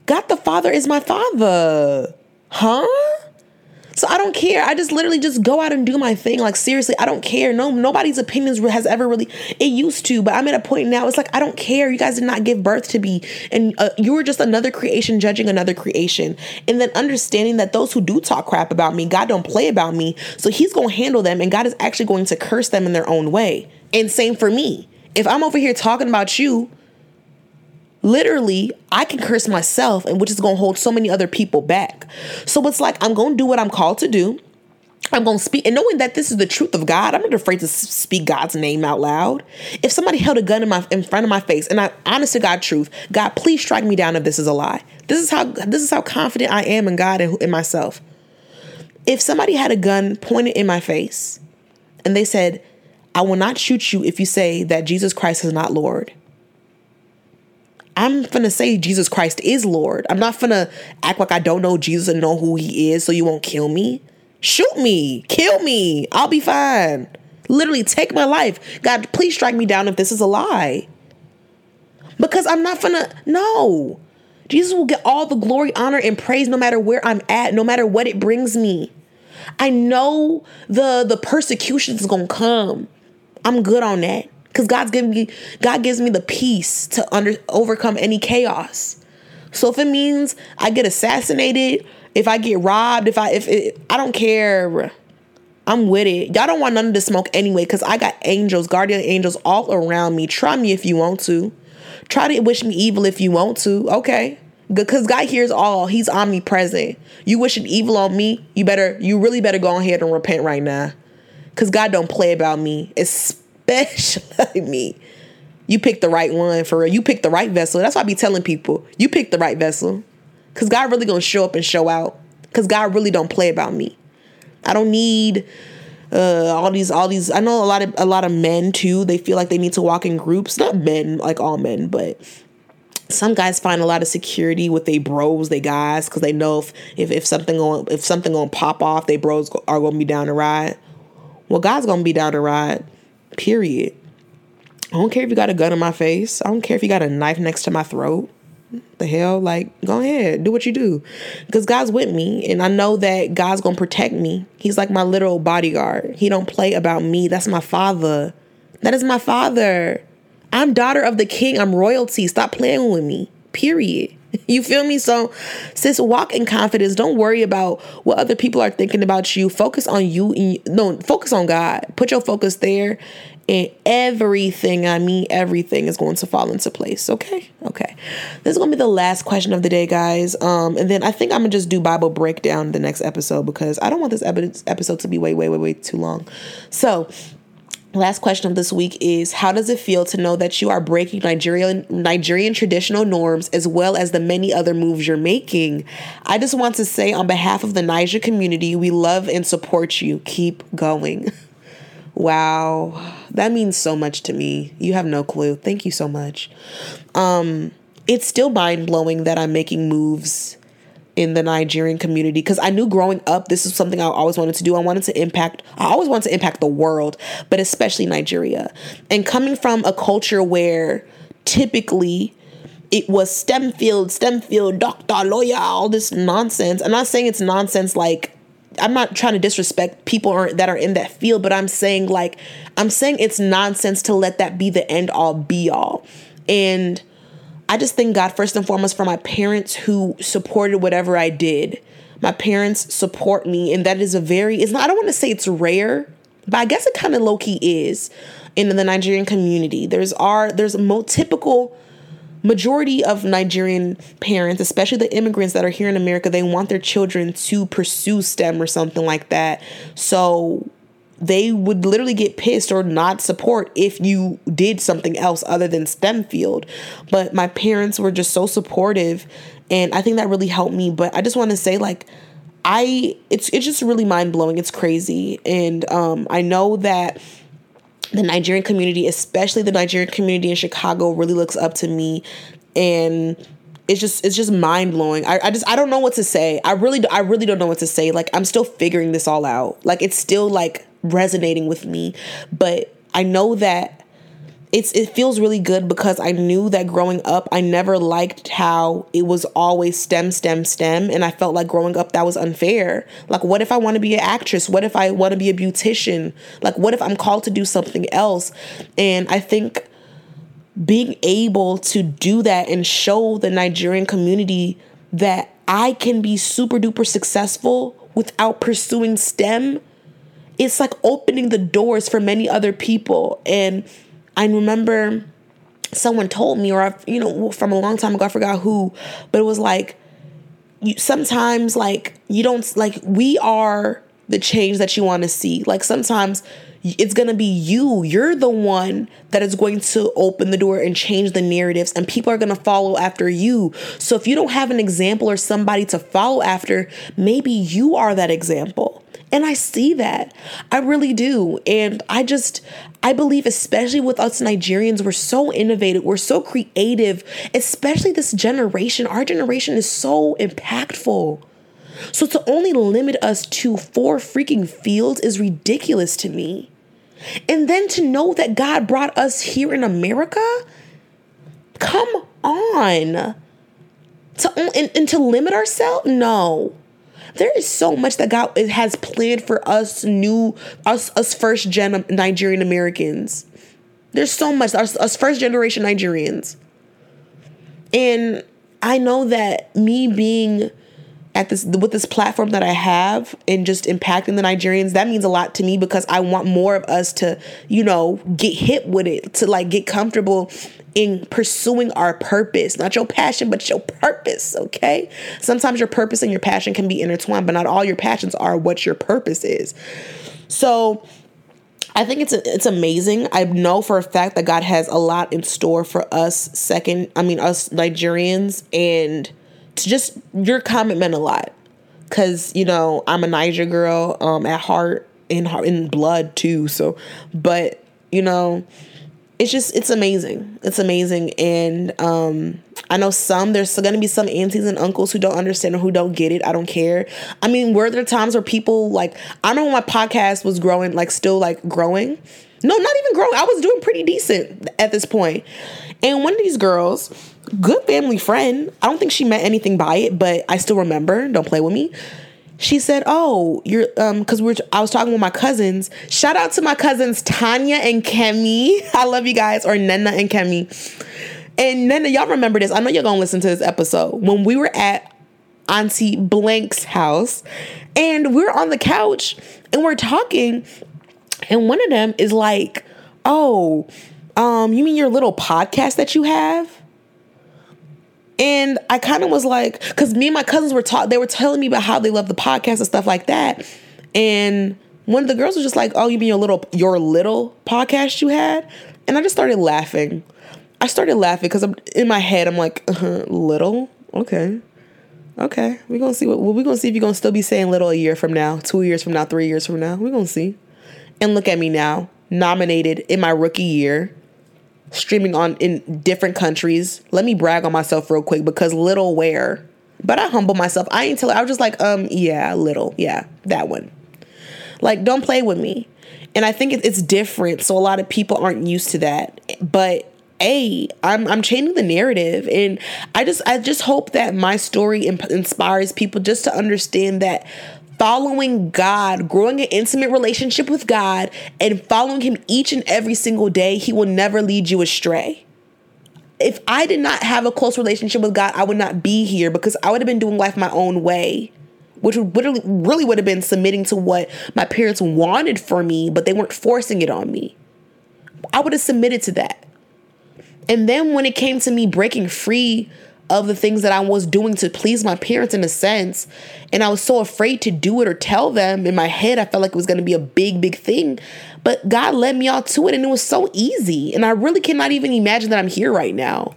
Speaker 1: God the Father is my Father. Huh? So I don't care. I just literally just go out and do my thing. Like seriously, I don't care. No, nobody's opinions has ever really. It used to, but I'm at a point now. It's like I don't care. You guys did not give birth to me, and uh, you were just another creation judging another creation. And then understanding that those who do talk crap about me, God don't play about me. So He's gonna handle them, and God is actually going to curse them in their own way. And same for me. If I'm over here talking about you, literally I can curse myself and which is going to hold so many other people back. So it's like I'm going to do what I'm called to do. I'm going to speak and knowing that this is the truth of God, I'm not afraid to speak God's name out loud. If somebody held a gun in my in front of my face and I honest to God truth, God, please strike me down if this is a lie. This is how this is how confident I am in God and in myself. If somebody had a gun pointed in my face and they said, "I will not shoot you if you say that Jesus Christ is not Lord." I'm gonna say Jesus Christ is Lord. I'm not gonna act like I don't know Jesus and know who he is so you won't kill me. Shoot me, kill me, I'll be fine. Literally take my life. God, please strike me down if this is a lie. Because I'm not gonna, no. Jesus will get all the glory, honor, and praise no matter where I'm at, no matter what it brings me. I know the the persecution is gonna come. I'm good on that because God's giving me God gives me the peace to under overcome any chaos. So if it means I get assassinated, if I get robbed, if I if it, I don't care. I'm with it. Y'all don't want none of the smoke anyway, because I got angels, guardian angels all around me. Try me if you want to. Try to wish me evil if you want to. Okay. Because God hears all. He's omnipresent. You wishing evil on me, you better, you really better go ahead and repent right now. Because God don't play about me. It's especially me. You picked the right one for real. You picked the right vessel. That's why I be telling people, you picked the right vessel. Cause God really gonna show up and show out. Cause God really don't play about me. I don't need uh, all these all these I know a lot of a lot of men too. They feel like they need to walk in groups. Not men, like all men, but some guys find a lot of security with they bros, they guys, because they know if, if if something going if something gonna pop off, they bros are gonna be down to ride. Well, God's gonna be down to ride. Period. I don't care if you got a gun in my face. I don't care if you got a knife next to my throat. The hell, like, go ahead, do what you do. Because God's with me, and I know that God's gonna protect me. He's like my literal bodyguard. He don't play about me. That's my father. That is my father. I'm daughter of the king. I'm royalty. Stop playing with me. Period. You feel me? So, sis, walk in confidence. Don't worry about what other people are thinking about you. Focus on you. No, focus on God. Put your focus there, and everything, I mean, everything is going to fall into place. Okay? Okay. This is going to be the last question of the day, guys. Um, and then I think I'm going to just do Bible breakdown the next episode because I don't want this episode to be way, way, way, way too long. So, Last question of this week is how does it feel to know that you are breaking Nigerian Nigerian traditional norms as well as the many other moves you're making? I just want to say on behalf of the Naija community, we love and support you. Keep going. Wow. That means so much to me. You have no clue. Thank you so much. Um it's still mind-blowing that I'm making moves in the Nigerian community because I knew growing up this is something I always wanted to do. I wanted to impact I always wanted to impact the world, but especially Nigeria. And coming from a culture where typically it was STEM field, STEM field, doctor, lawyer, all this nonsense. I'm not saying it's nonsense like I'm not trying to disrespect people that are in that field, but I'm saying like I'm saying it's nonsense to let that be the end all be all. And I just thank God first and foremost for my parents who supported whatever I did. My parents support me, and that is a very it's not I don't want to say it's rare, but I guess it kind of low key is in the Nigerian community. There's are there's a mo typical majority of Nigerian parents, especially the immigrants that are here in America, they want their children to pursue STEM or something like that. So they would literally get pissed or not support if you did something else other than STEM field. But my parents were just so supportive and I think that really helped me. But I just want to say like I it's it's just really mind blowing. It's crazy. And um I know that the Nigerian community, especially the Nigerian community in Chicago, really looks up to me and it's just it's just mind blowing. I, I just I don't know what to say. I really I really don't know what to say. Like I'm still figuring this all out. Like it's still like resonating with me. But I know that it's it feels really good because I knew that growing up I never liked how it was always STEM STEM STEM and I felt like growing up that was unfair. Like what if I want to be an actress? What if I want to be a beautician? Like what if I'm called to do something else? And I think being able to do that and show the Nigerian community that I can be super duper successful without pursuing STEM it's like opening the doors for many other people. And I remember someone told me, or I, you know, from a long time ago, I forgot who, but it was like, you sometimes like you don't like we are the change that you want to see. Like sometimes it's going to be you. You're the one that is going to open the door and change the narratives, and people are going to follow after you. So if you don't have an example or somebody to follow after, maybe you are that example. And I see that. I really do. And I just, I believe, especially with us Nigerians, we're so innovative, we're so creative, especially this generation. Our generation is so impactful. So to only limit us to four freaking fields is ridiculous to me. And then to know that God brought us here in America? Come on. To and, and to limit ourselves? No. There is so much that God has planned for us new us us first gen Nigerian Americans. There's so much us, us first generation Nigerians. And I know that me being at this with this platform that I have and just impacting the Nigerians, that means a lot to me because I want more of us to, you know, get hit with it, to like get comfortable in pursuing our purpose, not your passion, but your purpose, okay? Sometimes your purpose and your passion can be intertwined, but not all your passions are what your purpose is. So, I think it's it's amazing. I know for a fact that God has a lot in store for us second, I mean us Nigerians and just your comment meant a lot because you know I'm a Naija girl um, at heart in in blood too. So, but you know, it's just it's amazing. It's amazing, and um, I know some there's going to be some aunties and uncles who don't understand or who don't get it. I don't care. I mean, were there times where people like I remember my podcast was growing, like still like growing. No, not even growing. I was doing pretty decent at this point. And one of these girls good family friend. I don't think she meant anything by it, but I still remember. Don't play with me. She said, "Oh, you're um cuz we're I was talking with my cousins. Shout out to my cousins Tanya and Kemi. I love you guys or Nena and Kemi. And Nena, y'all remember this. I know you're to listen to this episode. When we were at Auntie Blank's house and we're on the couch and we're talking and one of them is like, "Oh, um you mean your little podcast that you have?" And I kind of was like, because me and my cousins were taught, they were telling me about how they love the podcast and stuff like that. And one of the girls was just like, "Oh, you mean your little your little podcast you had?" And I just started laughing. I started laughing because I'm in my head. I'm like, uh-huh, "Little, okay, okay. We're gonna see what we're gonna see if you're gonna still be saying little a year from now, two years from now, three years from now. We're gonna see." And look at me now, nominated in my rookie year streaming on in different countries. Let me brag on myself real quick because little where. But I humble myself. I ain't tell I was just like, um, yeah, little. Yeah, that one. Like, don't play with me. And I think it's different. So a lot of people aren't used to that. But a I'm I'm changing the narrative and I just I just hope that my story imp- inspires people just to understand that following God, growing an intimate relationship with God, and following Him each and every single day, He will never lead you astray. If I did not have a close relationship with God, I would not be here because I would have been doing life my own way, which would really, really would have been submitting to what my parents wanted for me, but they weren't forcing it on me. I would have submitted to that. And then when it came to me breaking free of the things that I was doing to please my parents in a sense. And I was so afraid to do it or tell them. In my head, I felt like it was going to be a big, big thing. But God led me all to it and it was so easy. And I really cannot even imagine that I'm here right now.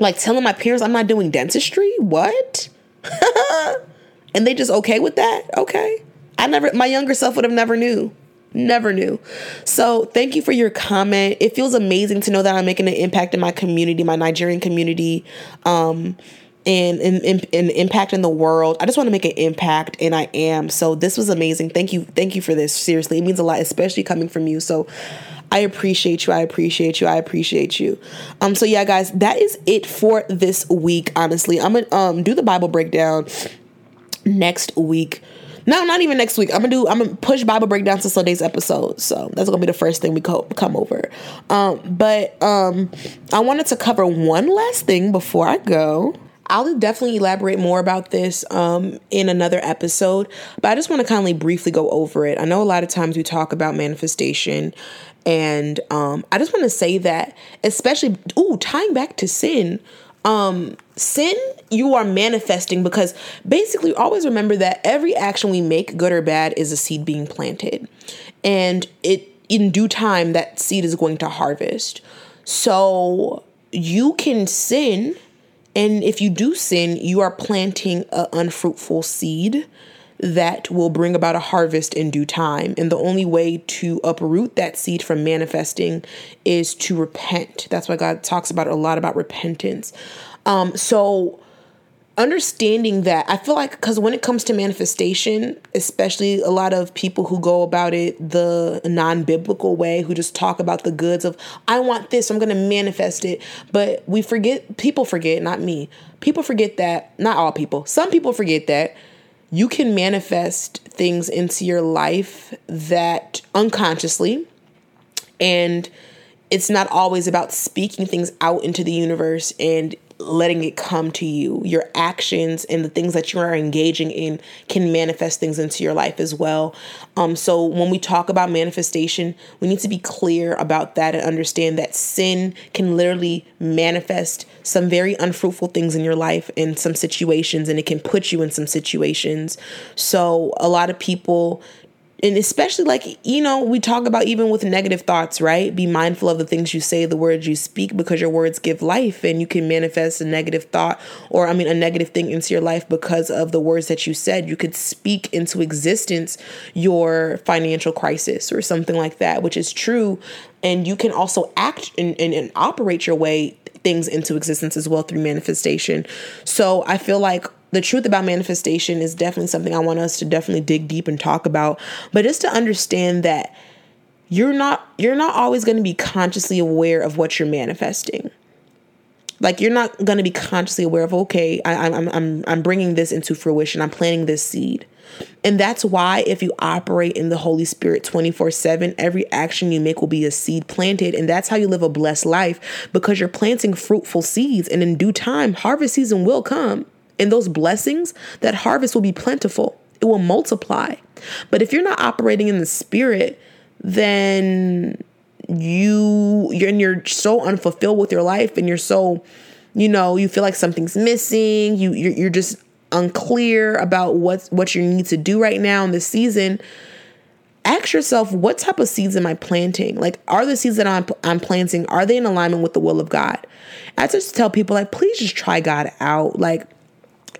Speaker 1: Like telling my parents I'm not doing dentistry? What? and they just okay with that? Okay. I never, my younger self would have never knew. Never knew. So thank you for your comment. It feels amazing to know that I'm making an impact in my community, my Nigerian community, um, and and impact in the world. I just want to make an impact, and I am. So this was amazing. Thank you, thank you for this. Seriously, it means a lot, especially coming from you. So I appreciate you. I appreciate you. I appreciate you. Um. So yeah, guys, that is it for this week. Honestly, I'm gonna um do the Bible breakdown next week no, not even next week. I'm gonna do. I'm gonna push Bible breakdown to Sunday's episode. So that's gonna be the first thing we co- come over. Um, but um, I wanted to cover one last thing before I go. I'll definitely elaborate more about this um, in another episode, but I just want to kindly briefly go over it. I know a lot of times we talk about manifestation And um, I just want to say that, especially, ooh, tying back to sin, um, sin you are manifesting because basically always remember that every action we make, good or bad, is a seed being planted. And it in due time that seed is going to harvest. So you can sin and if you do sin, you are planting an unfruitful seed that will bring about a harvest in due time. And the only way to uproot that seed from manifesting is to repent. That's why God talks about a lot about repentance. Um, so understanding that i feel like because when it comes to manifestation especially a lot of people who go about it the non-biblical way who just talk about the goods of i want this i'm going to manifest it but we forget people forget not me people forget that not all people some people forget that you can manifest things into your life that unconsciously and it's not always about speaking things out into the universe and letting it come to you. Your actions and the things that you are engaging in can manifest things into your life as well. Um, so when we talk about manifestation, we need to be clear about that and understand that sin can literally manifest some very unfruitful things in your life in some situations, and it can put you in some situations. So a lot of people and especially like you know we talk about even with negative thoughts right? Be mindful of the things you say the words you speak because your words give life and you can manifest a negative thought or i mean a negative thing into your life because of the words that you said. You could speak into existence your financial crisis or something like that which is true. And you can also act and, and, and operate your way things into existence as well through manifestation. So i feel like the truth about manifestation is definitely something I want us to definitely dig deep and talk about. But just to understand that you're not you're not always going to be consciously aware of what you're manifesting. Like you're not going to be consciously aware of okay, I, I'm I'm I'm bringing this into fruition. I'm planting this seed. And that's why if you operate in the Holy Spirit 24/7, every action you make will be a seed planted and that's how you live a blessed life because you're planting fruitful seeds and in due time harvest season will come and those blessings, that harvest will be plentiful. It will multiply. But if you're not operating in the spirit, then you you're and you're so unfulfilled with your life and you're so you know you feel like something's missing you you're, you're just unclear about what what you need to do right now in this season ask yourself what type of seeds am i planting like are the seeds that i'm, I'm planting are they in alignment with the will of god i just tell people like please just try god out like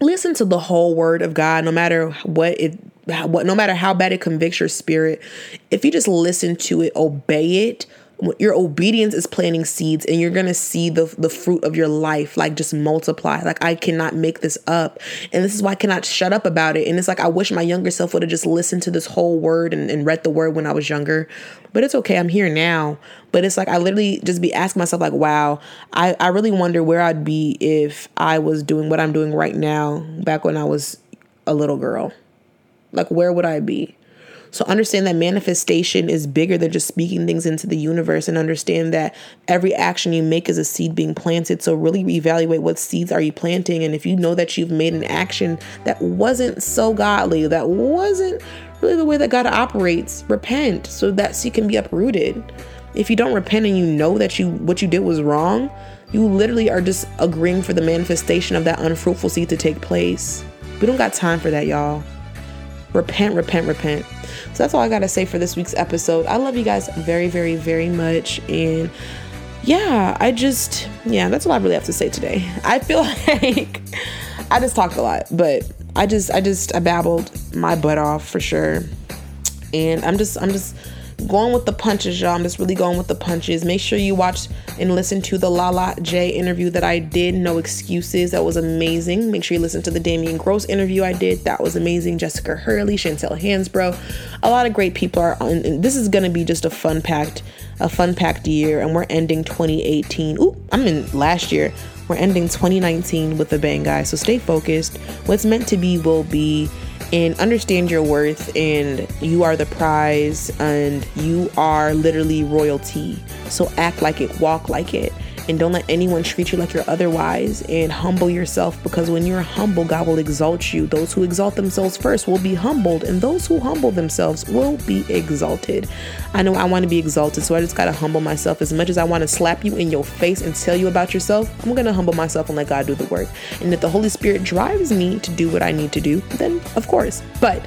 Speaker 1: listen to the whole word of God, no matter what it what no matter how bad it convicts your spirit. If you just listen to it, obey it, your obedience is planting seeds and you're to see the the fruit of your life like just multiply. Like i cannot make this up. And this is why i cannot shut up about it. And it's like i wish my younger self would have just listened to this whole word and, and read the word when i was younger. But it's okay i'm here now. But it's like i literally just be asking myself like wow i, I really wonder where i'd be if i was doing what i'm doing right now back when i was a little girl. Like where would i be so understand that manifestation is bigger than just speaking things into the universe and understand that every action you make is a seed being planted. So really evaluate what seeds are you planting and if you know that you've made an action that wasn't so godly, that wasn't really the way that God operates, repent so that seed can be uprooted. If you don't repent and you know that you what you did was wrong, you literally are just agreeing for the manifestation of that unfruitful seed to take place. We don't got time for that, y'all. Repent, repent, repent. So that's all I got to say for this week's episode. I love you guys very, very, very much. And yeah, I just, yeah, that's all I really have to say today. I feel like I just talked a lot, but I just, I just, I babbled my butt off for sure. And I'm just, I'm just, going with the punches, y'all. I'm just really going with the punches. Make sure you watch and listen to the Lala J interview that I did. No excuses. That was amazing. Make sure you listen to the Damien Gross interview I did. That was amazing. Jessica Hurley, Chantel Hansbrough. A lot of great people are on. And this is going to be just a fun packed, a fun packed year. And we're ending 2018. Ooh, I'm in last year. We're ending 2019 with a bang, guys. So stay focused. What's meant to be will be and understand your worth and you are the prize and you are literally royalty. So act like it, walk like it. And don't let anyone treat you like you're otherwise and humble yourself because when you're humble, God will exalt you. Those who exalt themselves first will be humbled, and those who humble themselves will be exalted. I know I want to be exalted, so I just got to humble myself. As much as I want to slap you in your face and tell you about yourself, I'm to humble myself and let God do the work. And if the Holy Spirit drives me to do what I need to do, then of course. But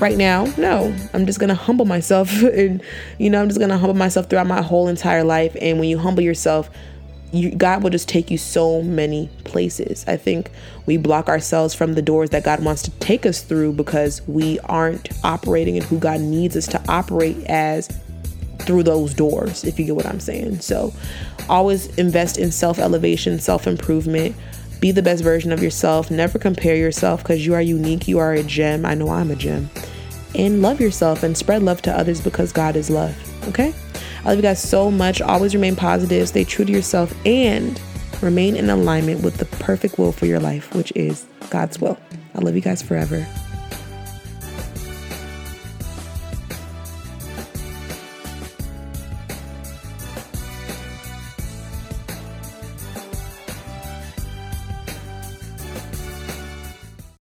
Speaker 1: right now no i'm just gonna humble myself and you know i'm just gonna humble myself throughout my whole entire life and when you humble yourself you, God will just take you so many places. I think we block ourselves from the doors that God wants to take us through because we aren't operating in who God needs us to operate as through those doors, if you get what I'm saying. So always invest in self elevation, self improvement. Be the best version of yourself. Never compare yourself because you are unique. You are a gem. I know I'm a gem. And love yourself and spread love to others because God is love. Okay? I love you guys so much. Always remain positive, stay true to yourself, and remain in alignment with the perfect will for your life, which is God's will. I love you guys forever.